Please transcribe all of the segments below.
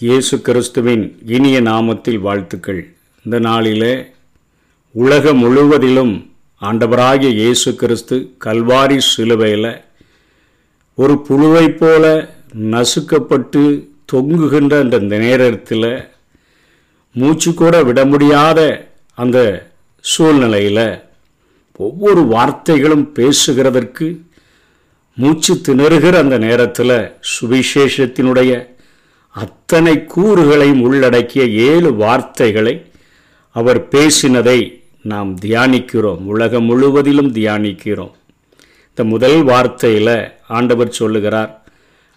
இயேசு கிறிஸ்துவின் இனிய நாமத்தில் வாழ்த்துக்கள். இந்த நாளிலே உலகம் முழுவதிலும் ஆண்டவராகிய இயேசு கிறிஸ்து கல்வாரி சிலுவையில் ஒரு புழுவைப் போல நசுக்கப்பட்டு தொங்குகின்ற அந்த நேரத்தில் மூச்சு கூட விட முடியாத அந்த சூழ்நிலையில் ஒவ்வொரு வார்த்தைகளும் பேசுகிறதற்கு மூச்சு திணறுகிற அந்த நேரத்தில் சுவிசேஷத்தினுடைய அத்தனை கூறுகளையும் உள்ளடக்கிய ஏழு வார்த்தைகளை அவர் பேசினதை நாம் தியானிக்கிறோம். உலகம் முழுவதிலும் தியானிக்கிறோம். இந்த முதல் வார்த்தையில் ஆண்டவர் சொல்லுகிறார்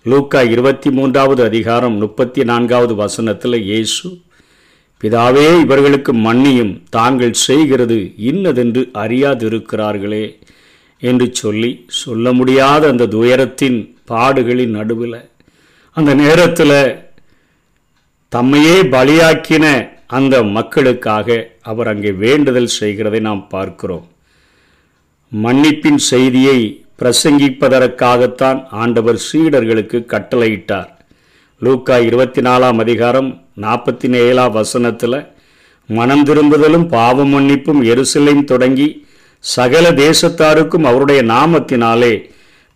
லூக்கா இருபத்தி மூன்றாவது அதிகாரம் முப்பத்தி நான்காவது வசனத்தில் இயேசு பிதாவே இவர்களுக்கு மன்னியும். தாங்கள் செய்கிறது இன்னதென்று அறியாதிருக்கிறார்களே என்று சொல்லி சொல்ல முடியாத அந்த துயரத்தின் பாடுகளின் நடுவில் அந்த நேரத்தில் தம்மையே பலியாக்கின அந்த மக்களுக்காக அவர் அங்கே வேண்டுதல் செய்கிறதை நாம் பார்க்கிறோம். மன்னிப்பின் செய்தியை பிரசங்கிப்பதற்காகத்தான் ஆண்டவர் சீடர்களுக்கு கட்டளையிட்டார். லூக்கா இருபத்தி நாலாம் அதிகாரம் நாற்பத்தி ஏழாம் வசனத்தில் மனம் திரும்புதலும் பாவ மன்னிப்பும் எருசலையும் தொடங்கி சகல தேசத்தாருக்கும் அவருடைய நாமத்தினாலே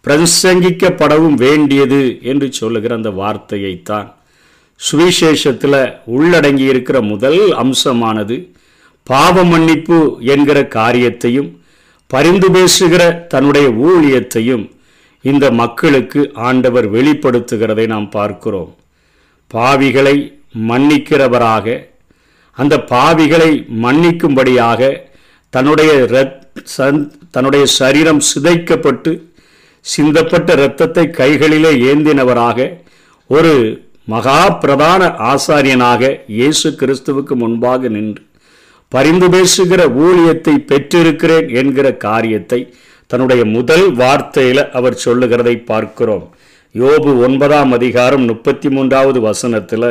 பிரசங்கிக்கப்படவும் வேண்டியது என்று சொல்லுகிற அந்த வார்த்தையைத்தான் சுவிசேஷத்தில் உள்ளடங்கி இருக்கிற முதல் அம்சமானது பாவ மன்னிப்பு என்கிற காரியத்தையும் பரிந்து பேசுகிற தன்னுடைய ஊழியத்தையும் இந்த மக்களுக்கு ஆண்டவர் வெளிப்படுத்துகிறதை நாம் பார்க்கிறோம். பாவிகளை மன்னிக்கிறவராக அந்த பாவிகளை மன்னிக்கும்படியாக தன்னுடைய ரத் சந் தன்னுடைய சரீரம் சிதைக்கப்பட்டு சிந்தப்பட்ட இரத்தத்தை கைகளிலே ஏந்தினவராக ஒரு மகா பிரதான ஆசாரியனாக இயேசு கிறிஸ்துவுக்கு முன்பாக நின்று பரிந்து பேசுகிற ஊழியத்தை பெற்றிருக்கிறேன் என்கிற காரியத்தை தன்னுடைய முதல் வார்த்தையில் அவர் சொல்லுகிறதை பார்க்கிறோம். யோபு ஒன்பதாம் அதிகாரம் முப்பத்தி மூன்றாவது வசனத்தில்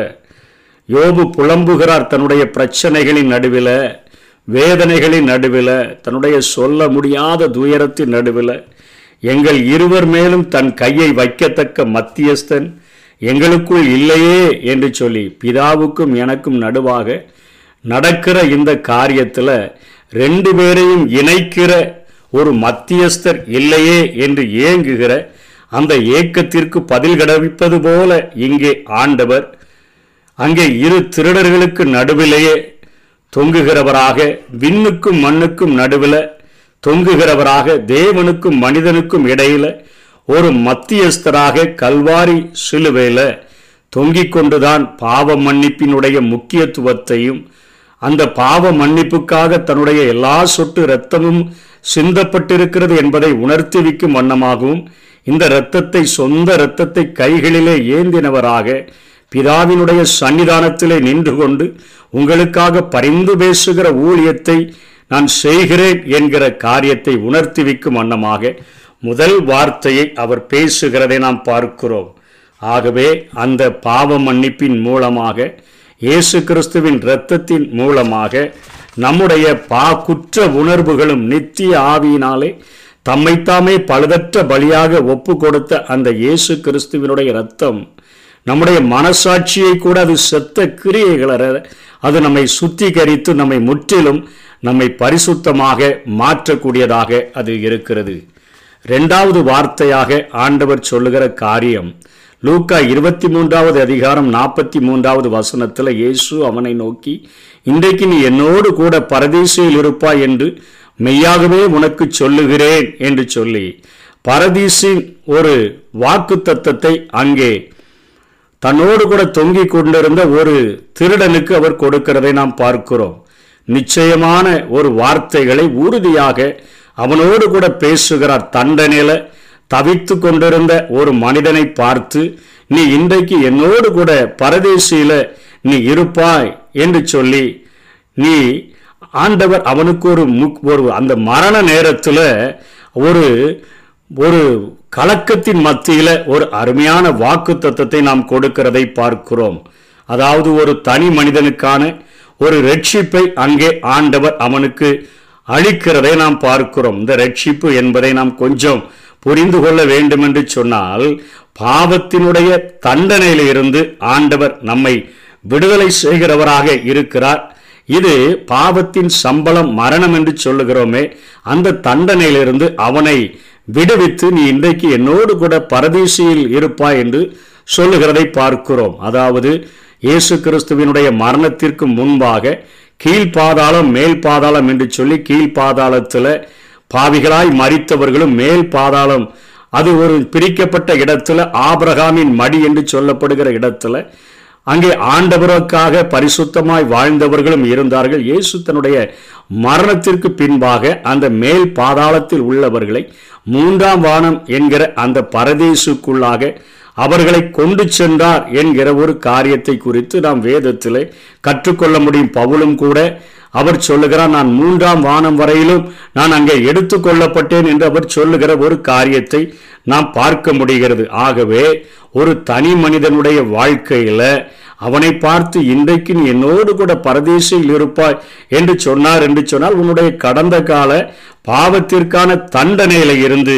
யோபு புலம்புகிறார் தன்னுடைய பிரச்சனைகளின் நடுவில் வேதனைகளின் நடுவில் தன்னுடைய சொல்ல முடியாத துயரத்தின் நடுவில். எங்கள் இருவர் மேலும் தன் கையை வைக்கத்தக்க மத்தியஸ்தன் எங்களுக்குள் இல்லையே என்று சொல்லி பிதாவுக்கும் எனக்கும் நடுவாக நடக்கிற இந்த காரியத்தில் ரெண்டு பேரையும் இணைக்கிற ஒரு மத்தியஸ்தர் இல்லையே என்று ஏங்குகிற அந்த ஏக்கத்திற்கு பதில் கடவிப்பது போல இங்கே ஆண்டவர் அங்கே இரு திருடர்களுக்கு நடுவிலேயே தொங்குகிறவராக விண்ணுக்கும் மண்ணுக்கும் நடுவில் தொங்குகிறவராக தேவனுக்கும் மனிதனுக்கும் இடையில ஒரு மத்தியஸ்தராக கல்வாரி சிலுவையில் தொங்கிக் கொண்டுதான் பாவ மன்னிப்பினுடைய முக்கியத்துவத்தையும் அந்த பாவ மன்னிப்புக்காக தன்னுடைய எல்லா சொட்டு இரத்தமும் சிந்தப்பட்டிருக்கிறது என்பதை உணர்த்தி வைக்கும் வண்ணமாகவும் இந்த இரத்தத்தை சொந்த இரத்தத்தை கைகளிலே ஏந்தினவராக பிதாவினுடைய சன்னிதானத்திலே நின்று கொண்டு உங்களுக்காக பரிந்து பேசுகிற ஊழியத்தை நான் செய்கிறேன் என்கிற காரியத்தை உணர்த்தி வைக்கும் வண்ணமாக முதல் வார்த்தையை அவர் பேசுகிறதை நாம் பார்க்கிறோம். ஆகவே அந்த பாவ மன்னிப்பின் மூலமாக இயேசு கிறிஸ்துவின் இரத்தத்தின் மூலமாக நம்முடைய பா குற்ற உணர்வுகளும் நித்திய ஆவியினாலே தம்மைத்தாமே பழுதற்ற பலியாக ஒப்பு கொடுத்த அந்த இயேசு கிறிஸ்துவினுடைய இரத்தம் நம்முடைய மனசாட்சியை கூட அது செத்த கிரியைகள அது நம்மை சுத்திகரித்து நம்மை முற்றிலும் நம்மை பரிசுத்தமாக மாற்றக்கூடியதாக அது இருக்கிறது. ரெண்டாவது வார்த்தையாக ஆண்டவர் சொல்லுகிற காரியம் லூக்கா இருபத்தி மூன்றாவது அதிகாரம் நாற்பத்தி மூன்றாவது வசனத்தில் இயேசு அவனை நோக்கி இன்றைக்கு நீ என்னோடு கூட பரதீசையில் இருப்பாய் என்று மெய்யாகவே உனக்கு சொல்லுகிறேன் என்று சொல்லி பரதீசின் ஒரு வாக்கு தத்தத்தை அங்கே தன்னோடு கூட தொங்கிக் கொண்டிருந்த ஒரு திருடனுக்கு அவர் கொடுக்கிறதை நாம் பார்க்கிறோம். நிச்சயமான ஒரு வார்த்தைகளை உறுதியாக அவனோடு கூட பேசுகிறார் தண்டனையில். தவித்து கொண்டிருந்த ஒரு மனிதனை பார்த்து நீ இன்றைக்கு என்னோடு கூட பரதேசியில நீ இருப்பாய் என்று சொல்லி நீ ஆண்டவர் அவனுக்கு ஒரு முக் ஒரு அந்த மரண நேரத்தில் ஒரு ஒரு கலக்கத்தின் மத்தியில் ஒரு அருமையான வாக்கு தத்துவத்தை நாம் கொடுக்கிறதை பார்க்கிறோம். அதாவது ஒரு தனி மனிதனுக்கான ஒரு ரட்சிப்பை அங்கே ஆண்டவர் அவனுக்கு அழிக்கிறதை நாம் பார்க்கிறோம். இந்த ரட்சிப்பு என்பதை நாம் கொஞ்சம் புரிந்து கொள்ள வேண்டும் என்று சொன்னால் பாவத்தினுடைய தண்டனையிலிருந்து ஆண்டவர் நம்மை விடுதலை செய்கிறவராக இருக்கிறார். இது பாவத்தின் சம்பளம் மரணம் என்று சொல்லுகிறோமே அந்த தண்டனையிலிருந்து அவனை விடுவித்து நீ இன்றைக்கு என்னோடு கூட பரதேசியில் இருப்பாய் என்று சொல்லுகிறதை பார்க்கிறோம். அதாவது இயேசு கிறிஸ்துவினுடைய மரணத்திற்கு முன்பாக கீழ்பாதாளம் மேல் பாதாளம் என்று சொல்லி கீழ்பாதாளத்தில் பாவிகளாய் மறித்தவர்களும் மேல் பாதாளம் அது ஒரு பிரிக்கப்பட்ட இடத்துல ஆபிரகாமின் மடி என்று சொல்லப்படுகிற இடத்துல அங்கே ஆண்டவருக்காக பரிசுத்தமாய் வாழ்ந்தவர்களும் இருந்தார்கள். இயேசு தன்னுடைய மரணத்திற்கு பின்பாக அந்த மேல் பாதாளத்தில் உள்ளவர்களை மூன்றாம் வானம் என்கிற அந்த பரதேசுக்குள்ளாக அவர்களை கொண்டு சென்றார் என்கிற ஒரு காரியத்தை குறித்து நாம் வேதத்திலே கற்றுக்கொள்ள முடியும். பவுலும் கூட அவர் சொல்லுகிறார் நான் மூன்றாம் வானம் வரையிலும் நான் அங்கே எடுத்துக்கொள்ளப்பட்டேன் என்று அவர் சொல்லுகிற ஒரு காரியத்தை நாம் பார்க்க முடிகிறது. ஆகவே ஒரு தனி மனிதனுடைய வாழ்க்கையில அவனை பார்த்து இன்றைக்கு நீ என்னோடு கூட பரதேசியில் இருப்பாய் என்று சொன்னார் என்று சொன்னால் உன்னுடைய கடந்த கால பாவத்திற்கான தண்டனையில இருந்து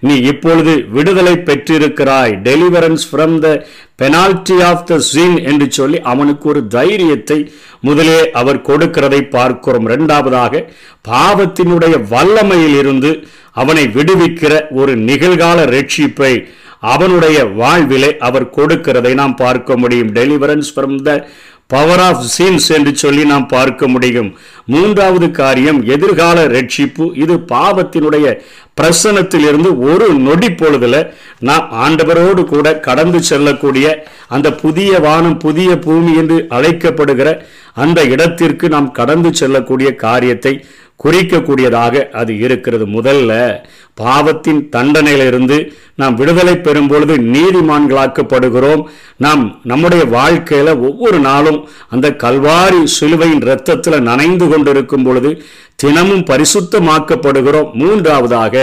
நீ இப்பொழுது விடுதலை பெற்றிருக்கிறாய். Deliverance from the penalty of the sin என்று சொல்லி அவனுக்கு ஒரு தைரியத்தை முதலே அவர் கொடுக்கிறதை பார்க்கிறோம். இரண்டாவதாக பாவத்தினுடைய வல்லமையில் இருந்து அவனை விடுவிக்கிற ஒரு நிகழ்கால ரட்சிப்பை அவனுடைய வாழ்விலே அவர் கொடுக்கிறதை நாம் பார்க்க முடியும். Deliverance from the power of sins என்று சொல்லி நாம் பார்க்க முடியும். மூன்றாவது காரியம் எதிர்கால ரட்சிப்பு. இது பாவத்தினுடைய பிரசனத்திலிருந்து ஒரு நொடி பொழுதுல நாம் ஆண்டவரோடு கூட கடந்து செல்லக்கூடிய அந்த புதிய வானம் புதிய பூமி என்று அழைக்கப்படுகிற அந்த இடத்திற்கு நாம் கடந்து செல்லக்கூடிய காரியத்தை குறிக்கக்கூடியதாக அது இருக்கிறது. முதல்ல பாவத்தின் தண்டனையிலிருந்து நாம் விடுதலை பெறும் பொழுது நீதிமான்களாக்கப்படுகிறோம். நாம் நம்முடைய வாழ்க்கையில் ஒவ்வொரு நாளும் அந்த கல்வாரி சிலுவையின் இரத்தத்தில் நனைந்து கொண்டிருக்கும் பொழுது தினமும் பரிசுத்தமாக்கப்படுகிறோம். மூன்றாவதாக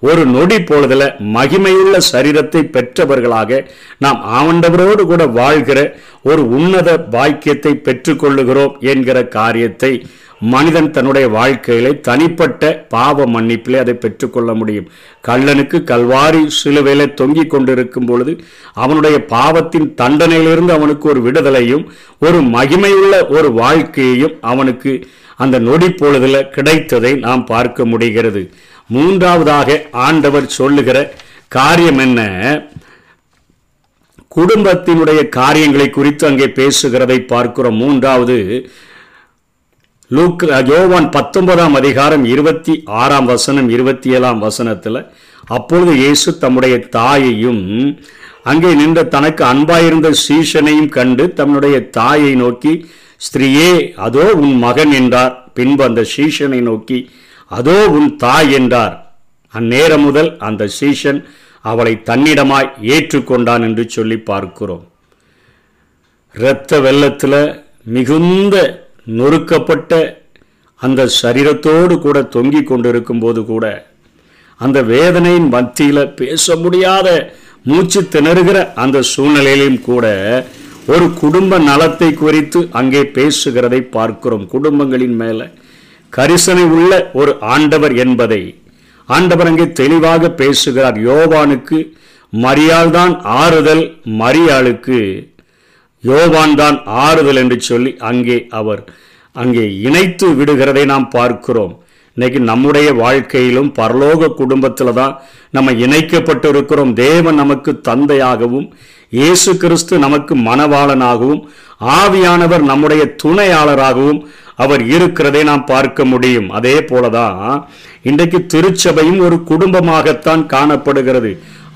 ஒரு நொடி பொழுதுல மகிமையுள்ள சரீரத்தை பெற்றவர்களாக நாம் ஆண்டவரோடு கூட வாழ்கிற ஒரு உன்னத பாக்கியத்தை பெற்றுக்கொள்ளுகிறோம் என்கிற காரியத்தை மனிதன் தன்னுடைய வாழ்க்கையிலே தனிப்பட்ட பாவ மன்னிப்பிலே அதை பெற்றுக்கொள்ள முடியும். கள்ளனுக்கு கல்வாரி சிலுவையிலே தொங்கிக் கொண்டிருக்கும் பொழுது அவனுடைய பாவத்தின் தண்டனையிலிருந்து அவனுக்கு ஒரு விடுதலையும் ஒரு மகிமையுள்ள ஒரு வாழ்க்கையையும் அவனுக்கு அந்த நொடி பொழுதுல கிடைத்ததை நாம் பார்க்க முடிகிறது. மூன்றாவதாக ஆண்டவர் சொல்லுகிற காரியம் என்ன? குடும்பத்தினுடைய காரியங்களை குறித்து அங்கே பேசுகிறதை பார்க்கிறோம். மூன்றாவது லூக் யோவான் பத்தொன்பதாம் அதிகாரம் இருபத்தி ஆறாம் வசனம் இருபத்தி ஏழாம் வசனத்தில் அப்பொழுது இயேசு தம்முடைய தாயையும் அங்கே நின்ற தனக்கு அன்பாயிருந்த சீஷனையும் கண்டு தன்னுடைய தாயை நோக்கி ஸ்திரீயே அதோ உன் மகன் என்றார். பின்பு அந்த சீஷனை நோக்கி அதோ உன் தாய் என்றார். அந்நேரம் முதல் அந்த சீஷன் அவளை தன்னிடமாய் ஏற்றுக்கொண்டான் என்று சொல்லி பார்க்கிறோம். இரத்த வெள்ளத்தில் மிகுந்த நொறுக்கப்பட்ட அந்த சரீரத்தோடு கூட தொங்கிக் கொண்டிருக்கும் போது கூட அந்த வேதனையின் மத்தியில் பேச முடியாத மூச்சு திணறுகிற அந்த சூழ்நிலையிலும் கூட ஒரு குடும்ப நலத்தை குறித்து அங்கே பேசுகிறதை பார்க்கிறோம். குடும்பங்களின் மேலே கரிசனை உள்ள ஒரு ஆண்டவர் என்பதை ஆண்டவர் அங்கே தெளிவாக பேசுகிறார். யோவானுக்கு மரியாள் தான் ஆறுதல் மரியாளுக்கு. யோவான் தான் ஆறுதல் என்று சொல்லி அங்கே அவர் அங்கே இணைத்து விடுகிறதை நாம் பார்க்கிறோம். இன்னைக்கு நம்முடைய வாழ்க்கையிலும் பரலோக குடும்பத்தில் தான் நம்ம இணைக்கப்பட்டு இருக்கிறோம் தேவன் நமக்கு தந்தையாகவும் இயேசு கிறிஸ்து நமக்கு மணவாளனாகவும் ஆவியானவர் நம்முடைய துணையாளராகவும் அவர் இருக்கிறதை நாம் பார்க்க முடியும். அதே போலதான் இன்றைக்கு திருச்சபையும் ஒரு குடும்பமாகத்தான் காணப்படுகிறது.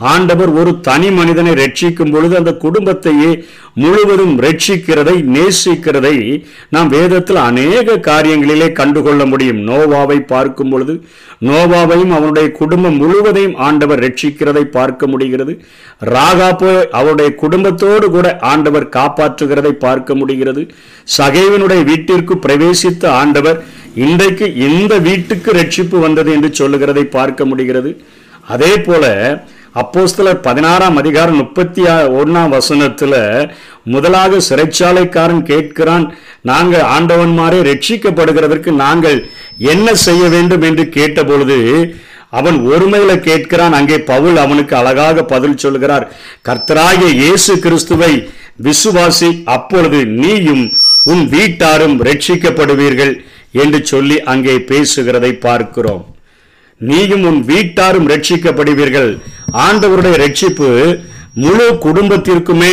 ஆண்டவர் ஒரு தனி மனிதனை ரட்சிக்கும் பொழுது அந்த குடும்பத்தையே முழுவதும் ரட்சிக்கிறதை நேசிக்கிறதை நாம் வேதத்தில் அநேக காரியங்களிலே கண்டுகொள்ள முடியும். நோவாவை பார்க்கும் பொழுது நோவாவையும் அவனுடைய குடும்பம் முழுவதையும் ஆண்டவர் ரட்சிக்கிறதை பார்க்க முடிகிறது. ராகாப்போ அவருடைய குடும்பத்தோடு கூட ஆண்டவர் காப்பாற்றுகிறதை பார்க்க முடிகிறது. சகைவனுடைய வீட்டிற்கு பிரவேசித்த ஆண்டவர் இன்றைக்கு இந்த வீட்டுக்கு ரட்சிப்பு வந்தது என்று சொல்லுகிறதை பார்க்க முடிகிறது. அதே போல அப்போஸ்தலர் பதினாறாம் அதிகாரம் முப்பத்தி ஒன்றாம் வசனத்துல முதலாக சிறைச்சாலைக்காரன் கேட்கிறான் நாங்கள் ஆண்டவன்மாரே ரட்சிக்கப்படுகிறதற்கு நாங்கள் என்ன செய்ய வேண்டும்? என்று கேட்டபொழுது அவன் ஒருமையில கேட்கிறான். அங்கே பவுல் அவனுக்கு அழகாக பதில் சொல்கிறார் கர்த்தராகிய இயேசு கிறிஸ்துவை விசுவாசி அப்பொழுது நீயும் உன் வீட்டாரும் ரட்சிக்கப்படுவீர்கள் என்று சொல்லி அங்கே பேசுகிறதை பார்க்கிறோம். நீயும் உன் வீட்டாரும் ரட்சிக்கப்படுவீர்கள். ஆண்டவருடைய ரட்சிப்பு முழு குடும்பத்திற்குமே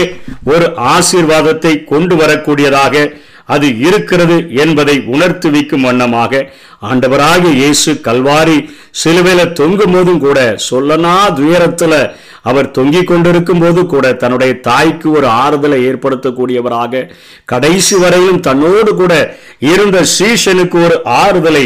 ஒரு ஆசீர்வாதத்தை கொண்டு வரக்கூடியதாக அது இருக்கிறது என்பதை உணர்த்துவிக்கும் வண்ணமாக ஆண்டவராக இயேசு கல்வாரி சிலுவையில தொங்கும் போதும் கூட சொல்லனா துயரத்துல அவர் தொங்கிக் கொண்டிருக்கும் போது கூட தன்னுடைய தாய்க்கு ஒரு ஆறுதலை ஏற்படுத்தக்கூடியவராக கடைசி வரையிலும் தன்னோடு கூட இருந்த சீஷனுக்கு ஒரு ஆறுதலை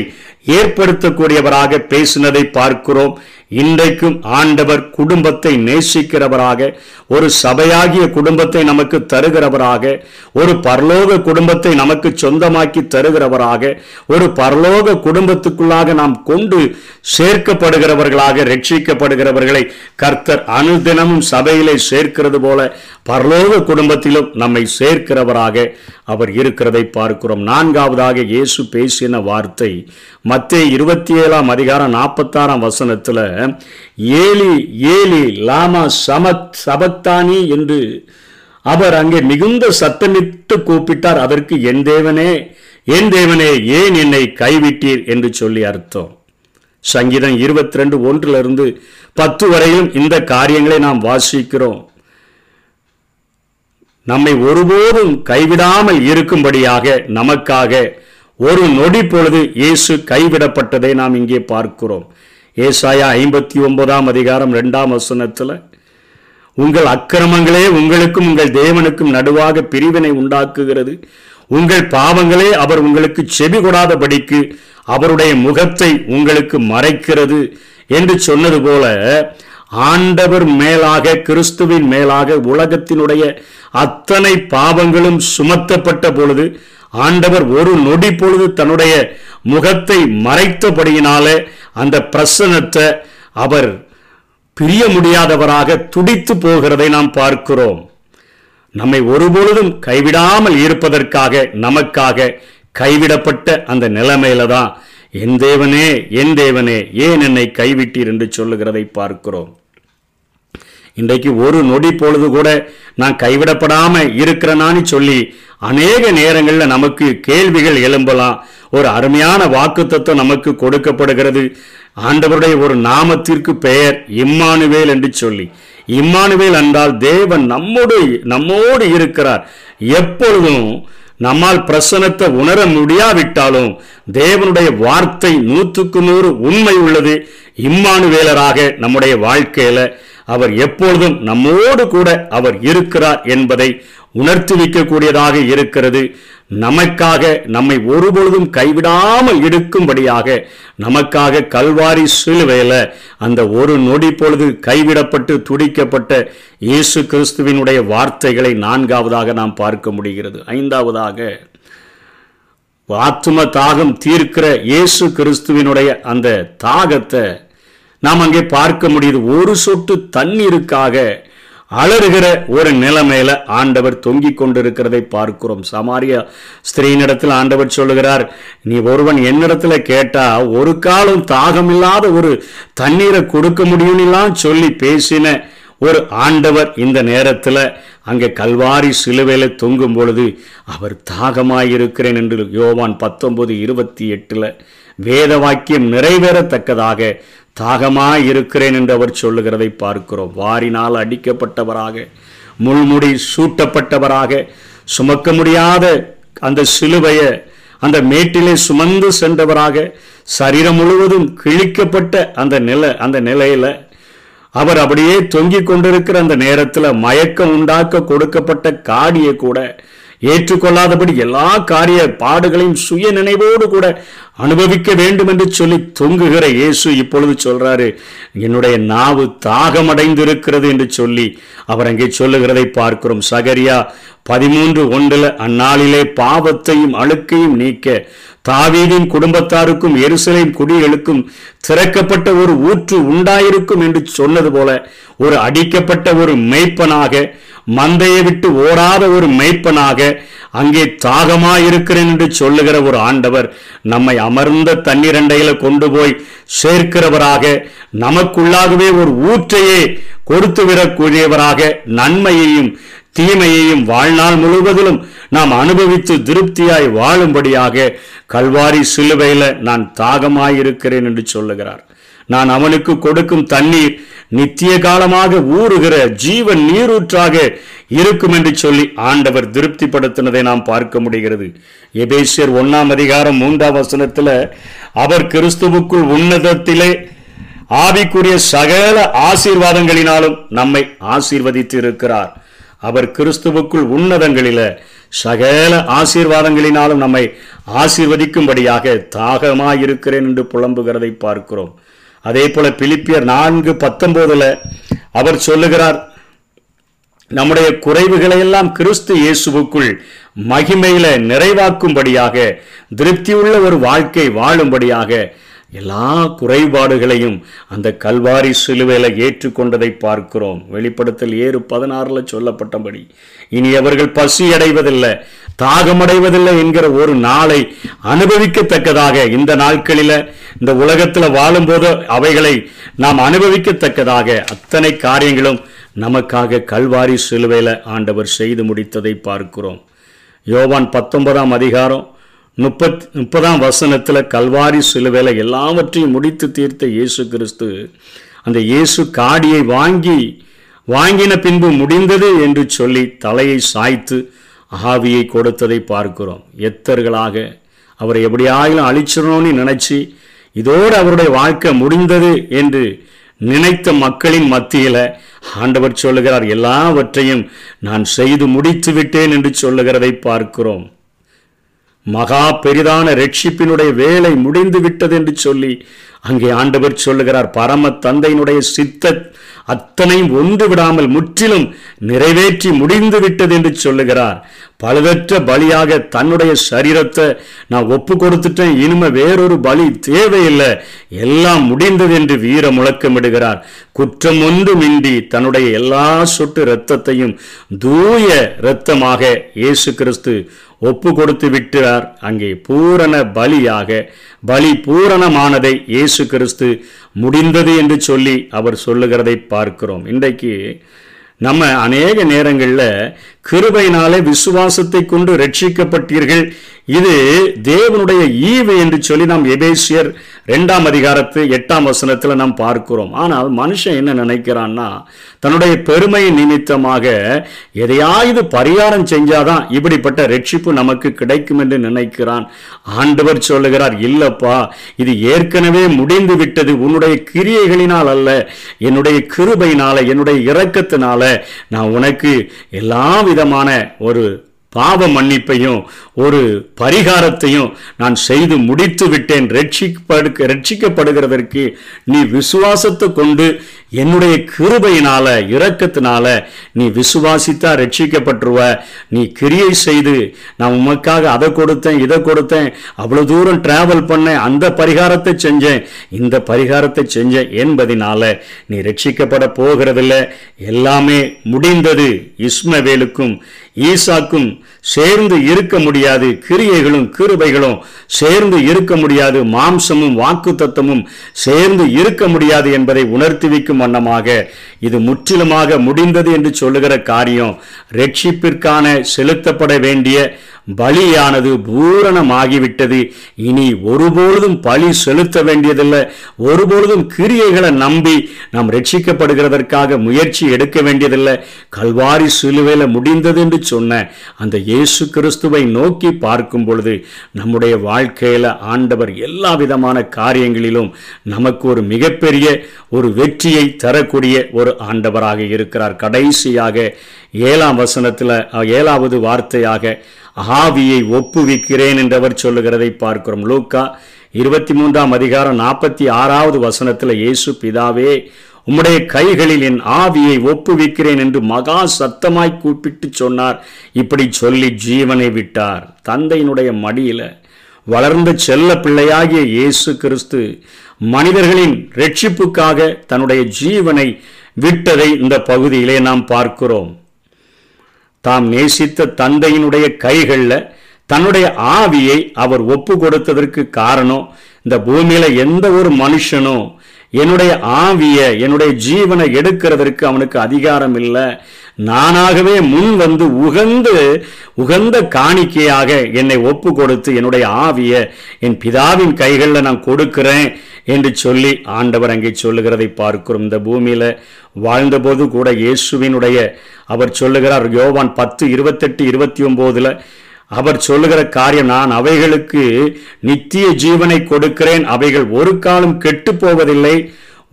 ஏற்படுத்தக்கூடியவராக பேசினதை பார்க்கிறோம். இன்றைக்கும் ஆண்டவர் குடும்பத்தை நேசிக்கிறவராக ஒரு சபையாகிய குடும்பத்தை நமக்கு தருகிறவராக ஒரு பரலோக குடும்பத்தை நமக்கு சொந்தமாக்கி தருகிறவராக ஒரு பரலோக குடும்பத்துக்குள்ளாக நாம் கொண்டு சேர்க்கப்படுகிறவர்களாக ரட்சிக்கப்படுகிறவர்களை கர்த்தர் அனுதினமும் சபையிலே சேர்க்கிறது போல பரலோக குடும்பத்திலும் நம்மை சேர்க்கிறவராக அவர் இருக்கிறதை பார்க்கிறோம். நான்காவதாக இயேசு பேசின வார்த்தை மத்திய இருபத்தி ஏழாம் அதிகாரம் நாற்பத்தாறாம் வசனத்தில் ஏலி ஏலி லாமா சமத் சபத்தானி என்று அவர் அங்கே மிகுந்த சத்தமிட்டு கூப்பிட்டார். அதற்கு என் தேவனே என் தேவனே ஏன் என்னை கைவிட்டீர் என்று சொல்லி அர்த்தம். சங்கீதம் இருபத்தி ரெண்டு ஒன்றிலிருந்து பத்து வரையிலும் இந்த காரியங்களை நாம் வாசிக்கிறோம். நம்மை ஒருபோதும் கைவிடாமல் இருக்கும்படியாக நமக்காக ஒரு நொடி பொழுது இயேசு கைவிடப்பட்டதை நாம் இங்கே பார்க்கிறோம். ஏசாயா ஐம்பத்தி ஒன்பதாம் அதிகாரம் ரெண்டாம் வசனத்தில் உங்கள் அக்கிரமங்களே உங்களுக்கும் உங்கள் தேவனுக்கும் நடுவாக பிரிவினை உண்டாக்குகிறது. உங்கள் பாவங்களே அவர் உங்களுக்கு செவி கொடாதபடிக்கு அவருடைய முகத்தை உங்களுக்கு மறைக்கிறது. என்று சொன்னது போல ஆண்டவர் மேலாக கிறிஸ்துவின் மேலாக உலகத்தினுடைய அத்தனை பாவங்களும் சுமத்தப்பட்ட பொழுது ஆண்டவர் ஒரு நொடி பொழுது தன்னுடைய முகத்தை மறைத்தபடியினாலே அந்த பிரசனத்தை அவர் பிரிய முடியாதவராக துடித்து போகிறதை நாம் பார்க்கிறோம். நம்மை ஒருபொழுதும் கைவிடாமல் இருப்பதற்காக நமக்காக கைவிடப்பட்ட அந்த நிலைமையில தான் என் தேவனே என் தேவனே ஏன் என்னை கைவிட்டீர் என்று சொல்லுகிறதை பார்க்கிறோம். இன்றைக்கு ஒரு நொடி பொழுது கூட நான் கைவிடப்படாம இருக்கிறனான்னு சொல்லி அநேக நேரங்களில் நமக்கு கேள்விகள் எழும்பலாம். ஒரு அருமையான வாக்குத்தத்தம் நமக்கு கொடுக்கப்படுகிறது. ஆண்டவருடைய ஒரு நாமத்திற்கு பெயர் இம்மானுவேல் என்று சொல்லி. இம்மானுவேல் என்றால் தேவன் நம்மோடு நம்மோடு இருக்கிறார். எப்பொழுதும் நம்மால் பிரசனத்தை உணர முடியாவிட்டாலும் தேவனுடைய வார்த்தை நூற்றுக்கு நூறு உண்மை உள்ளது. இம்மானுவேலராக நம்முடைய வாழ்க்கையில அவர் எப்பொழுதும் நம்மோடு கூட அவர் இருக்கிறார் என்பதை உணர்த்தி வைக்கக்கூடியதாக இருக்கிறது. நமக்காக நம்மை ஒருபொழுதும் கைவிடாமல் எடுக்கும்படியாக நமக்காக கல்வாரி சிலுவையில் அந்த ஒரு நொடி பொழுது கைவிடப்பட்டு துடிக்கப்பட்ட இயேசு கிறிஸ்துவினுடைய வார்த்தைகளை நான்காவதாக நாம் பார்க்க முடிகிறது. ஐந்தாவதாக ஆத்தும தாகம் தீர்க்கிற இயேசு கிறிஸ்துவினுடைய அந்த தாகத்தை நாம் அங்கே பார்க்க முடியுது. ஒரு சொட்டு தண்ணீருக்காக அலறுகிற ஒரு நிலைமையில ஆண்டவர் தொங்கிக் கொண்டிருக்கிறதை பார்க்கிறோம். சமாரியா ஸ்திரீனிடத்தில் ஆண்டவர் சொல்லுகிறார் நீ ஒருவன் என்னிடத்துல கேட்டா ஒரு காலம் தாகமில்லாத ஒரு தண்ணீரை கொடுக்க முடியும்லாம் சொல்லி பேசின ஒரு ஆண்டவர் இந்த நேரத்தில் அங்கே கல்வாரி சிலுவையில் தொங்கும் பொழுது அவர் தாகமாயிருக்கிறேன் என்று யோவான் பத்தொன்பது இருபத்தி எட்டில் வேத வாக்கியம் நிறைவேறத்தக்கதாக தாகமாய் இருக்கிறேன் என்று அவர் சொல்லுகிறதை பார்க்கிறோம். வாரினால் அடிக்கப்பட்டவராக முள்முடி சூட்டப்பட்டவராக சுமக்க முடியாத அந்த சிலுவையை அந்த மேட்டிலே சுமந்து சென்றவராக சரீரம் முழுவதும் கிழிக்கப்பட்ட அந்த நிலை அந்த நிலையில அவர் அப்படியே தொங்கிக் கொண்டிருக்கிற அந்த நேரத்தில் மயக்கம் உண்டாக்க கொடுக்கப்பட்ட காடியை கூட ஏற்றுக்கொள்ளாதபடி எல்லா காரிய பாடுகளையும் சுய நினைவோடு கூட அனுபவிக்க வேண்டும் என்று சொல்லி தொங்குகிற இயேசு இப்பொழுது சொல்றாரு என்னுடைய நாவு தாகமடைந்திருக்கிறது என்று சொல்லி அவர் அங்கே சொல்லுகிறதை பார்க்கிறோம். சகரியா பதிமூன்று ஒன்றில் அந்நாளிலே பாவத்தையும் அழுக்கையும் நீக்க தாவீதின் குடும்பத்தாருக்கும் எருசலேம் குடிகளுக்கும் திறக்கப்பட்ட ஒரு ஊற்று உண்டாயிருக்கும் என்று சொன்னது போல ஒரு அடிக்கப்பட்ட ஒரு மெய்ப்பனாக மந்தையை விட்டு ஓடாத ஒரு மெய்ப்பனாக அங்கே தாகமாயிருக்கிறேன் என்று சொல்லுகிற ஒரு ஆண்டவர் நம்மை அமர்ந்த தண்ணீரண்டையில கொண்டு போய் சேர்க்கிறவராக நமக்குள்ளாகவே ஒரு ஊற்றையே கொடுத்து விடக்கூடியவராக நன்மையையும் தீமையையும் வாழ்நாள் முழுவதிலும் நாம் அனுபவித்து திருப்தியாய் வாழும்படியாக கல்வாரி சிலுவையில நான் தாகமாயிருக்கிறேன் என்று சொல்லுகிறார். நான் அவனுக்கு கொடுக்கும் தண்ணீர் நித்திய காலமாக ஊறுகிற ஜீவன் நீரூற்றாக இருக்கும் என்று சொல்லி ஆண்டவர் திருப்திப்படுத்தினதை நாம் பார்க்க முடிகிறது. எபேசியர் ஒன்னாம் அதிகாரம் மூன்றாம் வசனத்துல அவர் கிறிஸ்துவுக்குள் உன்னதத்திலே ஆவிக்குரிய சகல ஆசீர்வாதங்களினாலும் நம்மை ஆசீர்வதித்து இருக்கிறார் அவர் கிறிஸ்துவுக்குள் உன்னதங்களில சகல ஆசீர்வாதங்களினாலும் நம்மை ஆசீர்வதிக்கும்படியாக தாகமாயிருக்கிறேன் என்று புலம்புகிறதை பார்க்கிறோம். அதே போல பிலிப்பியர் நான்கு பத்தொன்பதுல அவர் சொல்லுகிறார் நம்முடைய குறைவுகளை எல்லாம் கிறிஸ்து இயேசுவுக்குள் மகிமையில நிறைவாக்கும்படியாக திருப்தியுள்ள ஒரு வாழ்க்கை வாழும்படியாக எல்லா குறைபாடுகளையும் அந்த கல்வாரி சிலுவையில ஏற்றுக்கொண்டதை பார்க்கிறோம். வெளிப்படத்தில் ஏறு பதினாறுல சொல்லப்பட்டபடி. இனி அவர்கள் பசி அடைவதில்லை. தாகமடைவதில்லை என்கிற ஒரு நாளை அனுபவிக்கத்தக்கதாக இந்த நாட்களில் இந்த உலகத்தில் வாழும்போது அவைகளை நாம் அனுபவிக்கத்தக்கதாக அத்தனை காரியங்களும் நமக்காக கல்வாரி சிலுவையில் ஆண்டவர் செய்து முடித்ததை பார்க்கிறோம். யோவான் பத்தொன்பதாம் அதிகாரம் முப்பத் முப்பதாம் வசனத்தில் கல்வாரி சிலுவையில் எல்லாவற்றையும் முடித்து தீர்த்த இயேசு கிறிஸ்து அந்த இயேசு காடியை வாங்கி வாங்கின பின்பு முடிந்தது என்று சொல்லி தலையை சாய்த்து ஆவியை கொடுத்ததை பார்க்கிறோம். எத்தர்களாக? அவரை எப்படியாயிலும் அழிச்சிடணும்னு நினைச்சு இதோடு அவருடைய வாழ்க்கை முடிந்தது என்று நினைத்த மக்களின் மத்தியில் ஆண்டவர் சொல்லுகிறார் எல்லாவற்றையும் நான் செய்து முடித்து விட்டேன் என்று சொல்லுகிறதை பார்க்கிறோம். மகா பெரிதான ரட்சிப்பினுடைய வேலை முடிந்து விட்டது என்று சொல்லி அங்கே ஆண்டவர் சொல்லுகிறார் பரம தந்தையினுடைய சித்த அத்தனையும் ஒன்று விடாமல் முற்றிலும் நிறைவேற்றி முடிந்து விட்டது என்று சொல்லுகிறார். பழுதற்ற பலியாக தன்னுடைய சரீரத்தை நான் ஒப்பு கொடுத்துட்டேன் இனிமே வேறொரு பலி தேவையில்லை. எல்லாம் முடிந்தது என்று வீர முழக்கமிடுகிறார். குற்றம் ஒன்றுமின்றி தன்னுடைய எல்லா சொட்டு இரத்தத்தையும் தூய இரத்தமாக இயேசு கிறிஸ்து ஒப்பு கொடுத்து விட்டார் அங்கே பூரண பலியாக பலி பூரணமானதை இயேசு கிறிஸ்து முடிந்தது என்று சொல்லி அவர் சொல்லுகிறதை பார்க்கிறோம். இன்றைக்கு நம்ம அநேக நேரங்களில் கிருபையினாலே விசுவாசத்தை கொண்டு ரட்சிக்கப்பட்டீர்கள். இது தேவனுடைய ஈவு என்று சொல்லி நாம் எபேசியர் ரெண்டாம் அதிகாரத்து எட்டாம் வசனத்தில் நாம் பார்க்கிறோம். ஆனால் மனுஷன் என்ன நினைக்கிறான்னா தன்னுடைய பெருமை நிமித்தமாக எதையாவது பரிகாரம் செஞ்சாதான் இப்படிப்பட்ட ரட்சிப்பு நமக்கு கிடைக்கும் என்று நினைக்கிறான். ஆண்டவர் சொல்லுகிறார் இல்லப்பா இது ஏற்கனவே முடிந்து விட்டது. உன்னுடைய கிரியைகளினால் அல்ல என்னுடைய கிருபையினால என்னுடைய இரக்கத்தினால நான் உனக்கு எல்லா விதமான ஒரு பாவ மன்னிப்பையும் ஒரு பரிகாரத்தையும் நான் செய்து முடித்து விட்டேன். ரட்சிக்கப்படு ரட்சிக்கப்படுகிறதற்கு நீ விசுவாசத்தை கொண்டு என்னுடைய கிருபையினால இரக்கத்தினால நீ விசுவாசித்தா ரட்சிக்கப்பட்டுருவ. நீ கிரியை செய்து நான் உமக்காக அதை கொடுத்தேன் இதை கொடுத்தேன் அவ்வளோ தூரம் டிராவல் பண்ணேன் அந்த பரிகாரத்தை செஞ்சேன். இந்த பரிகாரத்தை செஞ்சேன் என்பதினால நீ ரட்சிக்கப்பட போகிறதில்ல. எல்லாமே முடிந்தது. இஸ்மவேலுக்கும் ஈசாக்கும் சேர்ந்து இருக்க முடியாது. கிரியைகளும் கிருபைகளும் சேர்ந்து இருக்க முடியாது. மாம்சமும் வாக்குத்தத்தமும் சேர்ந்து இருக்க முடியாது என்பதை உணர்த்தி வைக்கும் வண்ணமாக இது முற்றிலுமாக முடிந்தது என்று சொல்லுகிற காரியம். ரட்சிப்பிற்கான செலுத்தப்பட வேண்டிய பலியானது பூரணமாகிவிட்டது. இனி ஒருபொழுதும் பலி செலுத்த வேண்டியதில்லை. ஒருபொழுதும் கிரியைகளை நம்பி நாம் ரட்சிக்கப்படுகிறதற்காக முயற்சி எடுக்க வேண்டியதில்லை. கல்வாரி சிலுவையில் முடிந்தது என்று சொன்ன அந்த இயேசு கிறிஸ்துவை நோக்கி பார்க்கும் பொழுது நம்முடைய வாழ்க்கையில் ஆண்டவர் எல்லா விதமான காரியங்களிலும் நமக்கு ஒரு மிகப்பெரிய ஒரு வெற்றியை தரக்கூடிய ஒரு ஆண்டவராக இருக்கிறார். கடைசியாக ஏழாம் வசனத்தில் ஏழாவது வார்த்தையாக ஆவியை ஒப்புவிக்கிறேன் என்றவர் சொல்லுகிறதை பார்க்கிறோம். லூக்கா இருபத்தி மூன்றாம் அதிகாரம் நாற்பத்தி ஆறாவது வசனத்தில் இயேசு பிதாவே உம்முடைய கைகளில் என் ஆவியை ஒப்புவிக்கிறேன் என்று மகா சத்தமாய் கூப்பிட்டு சொன்னார். இப்படி சொல்லி ஜீவனை விட்டார். தந்தையினுடைய மடியில வளர்ந்த செல்ல பிள்ளையாகிய இயேசு கிறிஸ்து மனிதர்களின் ரட்சிப்புக்காக தன்னுடைய ஜீவனை விட்டதை இந்த பகுதியிலே நாம் பார்க்கிறோம். தாம் நேசித்த தந்தையினுடைய கைகளில் தன்னுடைய ஆவியை அவர் ஒப்பு கொடுத்ததற்கு காரணம் இந்த பூமியில எந்த ஒரு மனுஷனும் என்னுடைய ஆவிய என்னுடைய ஜீவனை எடுக்கிறதற்கு அவனுக்கு அதிகாரம் இல்லை. நானாகவே முன் வந்து உகந்து உகந்த காணிக்கையாக என்னை ஒப்பு கொடுத்து என்னுடைய ஆவிய என் பிதாவின் கைகளில் நான் கொடுக்கிறேன் என்று சொல்லி ஆண்டவர் அங்கே சொல்லுகிறதை பார்க்கிறோம். இந்த பூமியில வாழ்ந்தபோது கூட இயேசுவினுடைய அவர் சொல்லுகிறார் யோவான் பத்து இருபத்தெட்டு இருபத்தி ஒன்போதுல அவர் சொல்லுகிற காரியம் நான் அவைகளுக்கு நித்திய ஜீவனை கொடுக்கிறேன் அவைகள் ஒரு காலம் கெட்டு போவதில்லை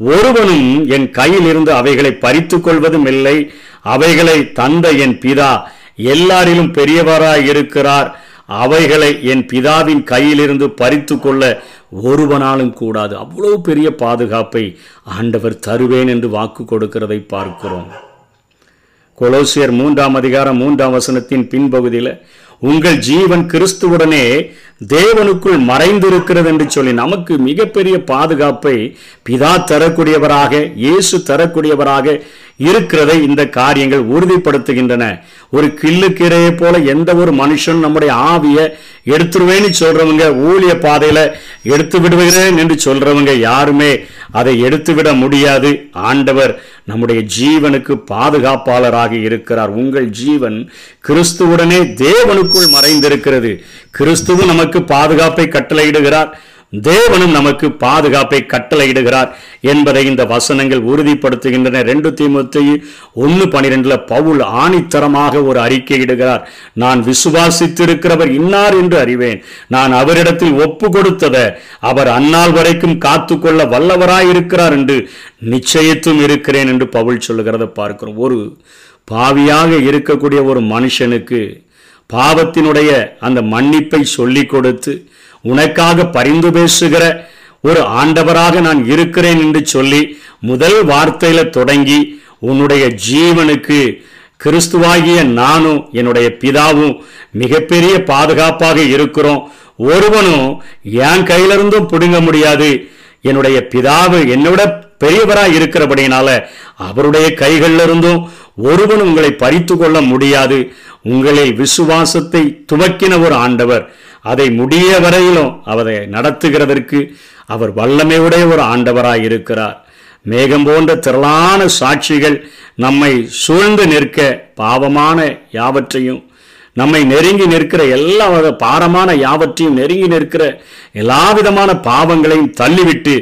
ஒருவனும் என் கையில் இருந்து அவைகளை பறித்து கொள்வதும் இல்லை அவைகளை தந்த என் பிதா எல்லாரிலும் பெரியவராய் இருக்கிறார். அவைகளை என் பிதாவின் கையிலிருந்து பறித்து கொள்ள ஒருவனாலும் கூடாது. அவ்வளவு பெரிய பாதுகாப்பை ஆண்டவர் தருவேன் என்று வாக்கு கொடுக்கிறதை பார்க்கிறோம். கொலோசியர் மூன்றாம் அதிகாரம் மூன்றாம் வசனத்தின் பின்பகுதியில் உங்கள் ஜீவன் கிறிஸ்துவுடனே தேவனுக்குள் மறைந்திருக்கிறது என்று சொல்லி நமக்கு மிகப்பெரிய பாதுகாப்பை பிதா தரக்கூடியவராக இயேசு தரக்கூடியவராக இருக்கிறதை இந்த காரியங்கள் உறுதிப்படுத்துகின்றன. ஒரு கிள்ளுக்கீரையை போல எந்த ஒரு மனுஷன் நம்முடைய ஆவியை எடுத்துருவேன்னு சொல்றவங்க ஊழிய பாதையில எடுத்து விடுவேன் என்று சொல்றவங்க யாருமே அதை எடுத்துவிட முடியாது. ஆண்டவர் நம்முடைய ஜீவனுக்கு பாதுகாப்பாளராக இருக்கிறார். உங்கள் ஜீவன் கிறிஸ்துவுடனே தேவனுக்குள் மறைந்திருக்கிறது. கிறிஸ்துவும் நமக்கு பாதுகாப்பை கட்டளையிடுகிறார். தேவனும் நமக்கு பாதுகாப்பை கட்டளையிடுகிறார் என்பதை இந்த வசனங்கள் உறுதிப்படுத்துகின்றன. ரெண்டு தீமத்தை ஒன்று பனிரெண்டுல பவுல் ஆணித்தரமாக ஒரு அறிக்கை இடுகிறார். நான் விசுவாசித்திருக்கிறவர் இன்னார் என்று அறிவேன். நான் அவரிடத்தில் ஒப்பு கொடுத்தத அவர் அந்நாள் வரைக்கும் காத்துக்கொள்ள வல்லவராயிருக்கிறார் என்று நிச்சயத்தும் இருக்கிறேன் என்று பவுல் சொல்லுகிறத பார்க்கிறோம். ஒரு பாவியாக இருக்கக்கூடிய ஒரு மனுஷனுக்கு பாவத்தினுடைய அந்த மன்னிப்பை சொல்லிக் கொடுத்து உனக்காக பரிந்து பேசுகிற ஒரு ஆண்டவராக நான் இருக்கிறேன் என்று சொல்லி முதல் வார்த்தையில தொடங்கி உன்னுடைய ஜீவனுக்கு கிறிஸ்துவாகிய நானும் என்னுடைய பிதாவும் மிகப்பெரிய பாதுகாப்பாக இருக்கிறோம். ஒருவனும் என் கையிலிருந்தும் பிடுங்க முடியாது. என்னுடைய பிதாவு என்னோட பெரியவராக இருக்கிறபடினால அவருடைய கைகளிலிருந்தும் ஒருவன் உங்களை பறித்து கொள்ள முடியாது. உங்களை விசுவாசத்தை துவக்கின ஒரு ஆண்டவர் அதை முடிய வரையிலும் அவரை நடத்துகிறதற்கு அவர் வல்லமையுடைய ஒரு ஆண்டவராய் இருக்கிறார். மேகம் போன்ற திரளான சாட்சிகள் நம்மை சூழ்ந்து நிற்க பாவமான யாவற்றையும் நம்மை நெருங்கி நிற்கிற எல்லா வகை பாரமான யாவற்றையும் நெருங்கி நிற்கிற எல்லா விதமான பாவங்களையும் தள்ளிவிட்டு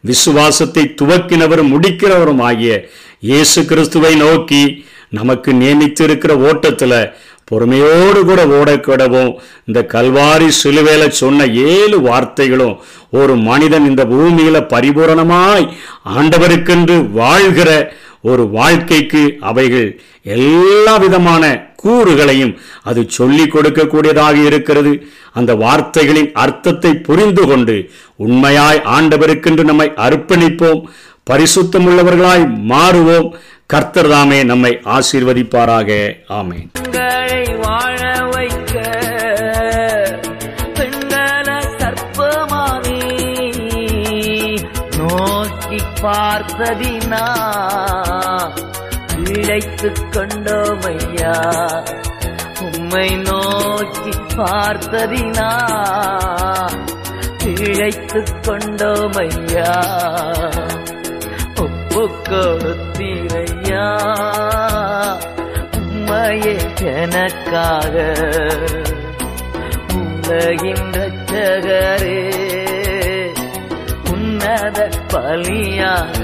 விசுவாசத்தை துவக்கினவரும் முடிக்கிறவரும் ஆகிய இயேசு கிறிஸ்துவை நோக்கி நமக்கு நியமித்திருக்கிற ஓட்டத்தில் பொறுமையோடு கூட ஓடக்கிடவும் இந்த கல்வாரி சிலுவேல சொன்ன ஏழு வார்த்தைகளும் ஒரு மனிதன் இந்த பூமியில பரிபூரணமாய் ஆண்டவருக்கென்று வாழ்கிற ஒரு வாழ்க்கைக்கு அவைகள் எல்லா விதமான கூறுகளையும் அது சொல்லிக் கொடுக்கக்கூடியதாக இருக்கிறது. அந்த வார்த்தைகளின் அர்த்தத்தை புரிந்து கொண்டு உண்மையாய் ஆண்டவருக்கென்று நம்மை அர்ப்பணிப்போம். பரிசுத்தமுள்ளவர்களாய் மாறுவோம். கர்த்தர் தாமே நம்மை ஆசீர்வதிப்பாராக. ஆமேன். பெண்களை வாழ வைக்க. பெண்கள கற்பமானி நோக்கி பார்த்ததினா இழைத்து கொண்டோமையா. உம்மை நோக்கி பார்த்ததினா இழைத்து கொண்டோமையா. ஒப்பு கொடுத்தீரையா. உம்மையே எனக்காக உலகின் ரச்சகரே உன்னத பலியாக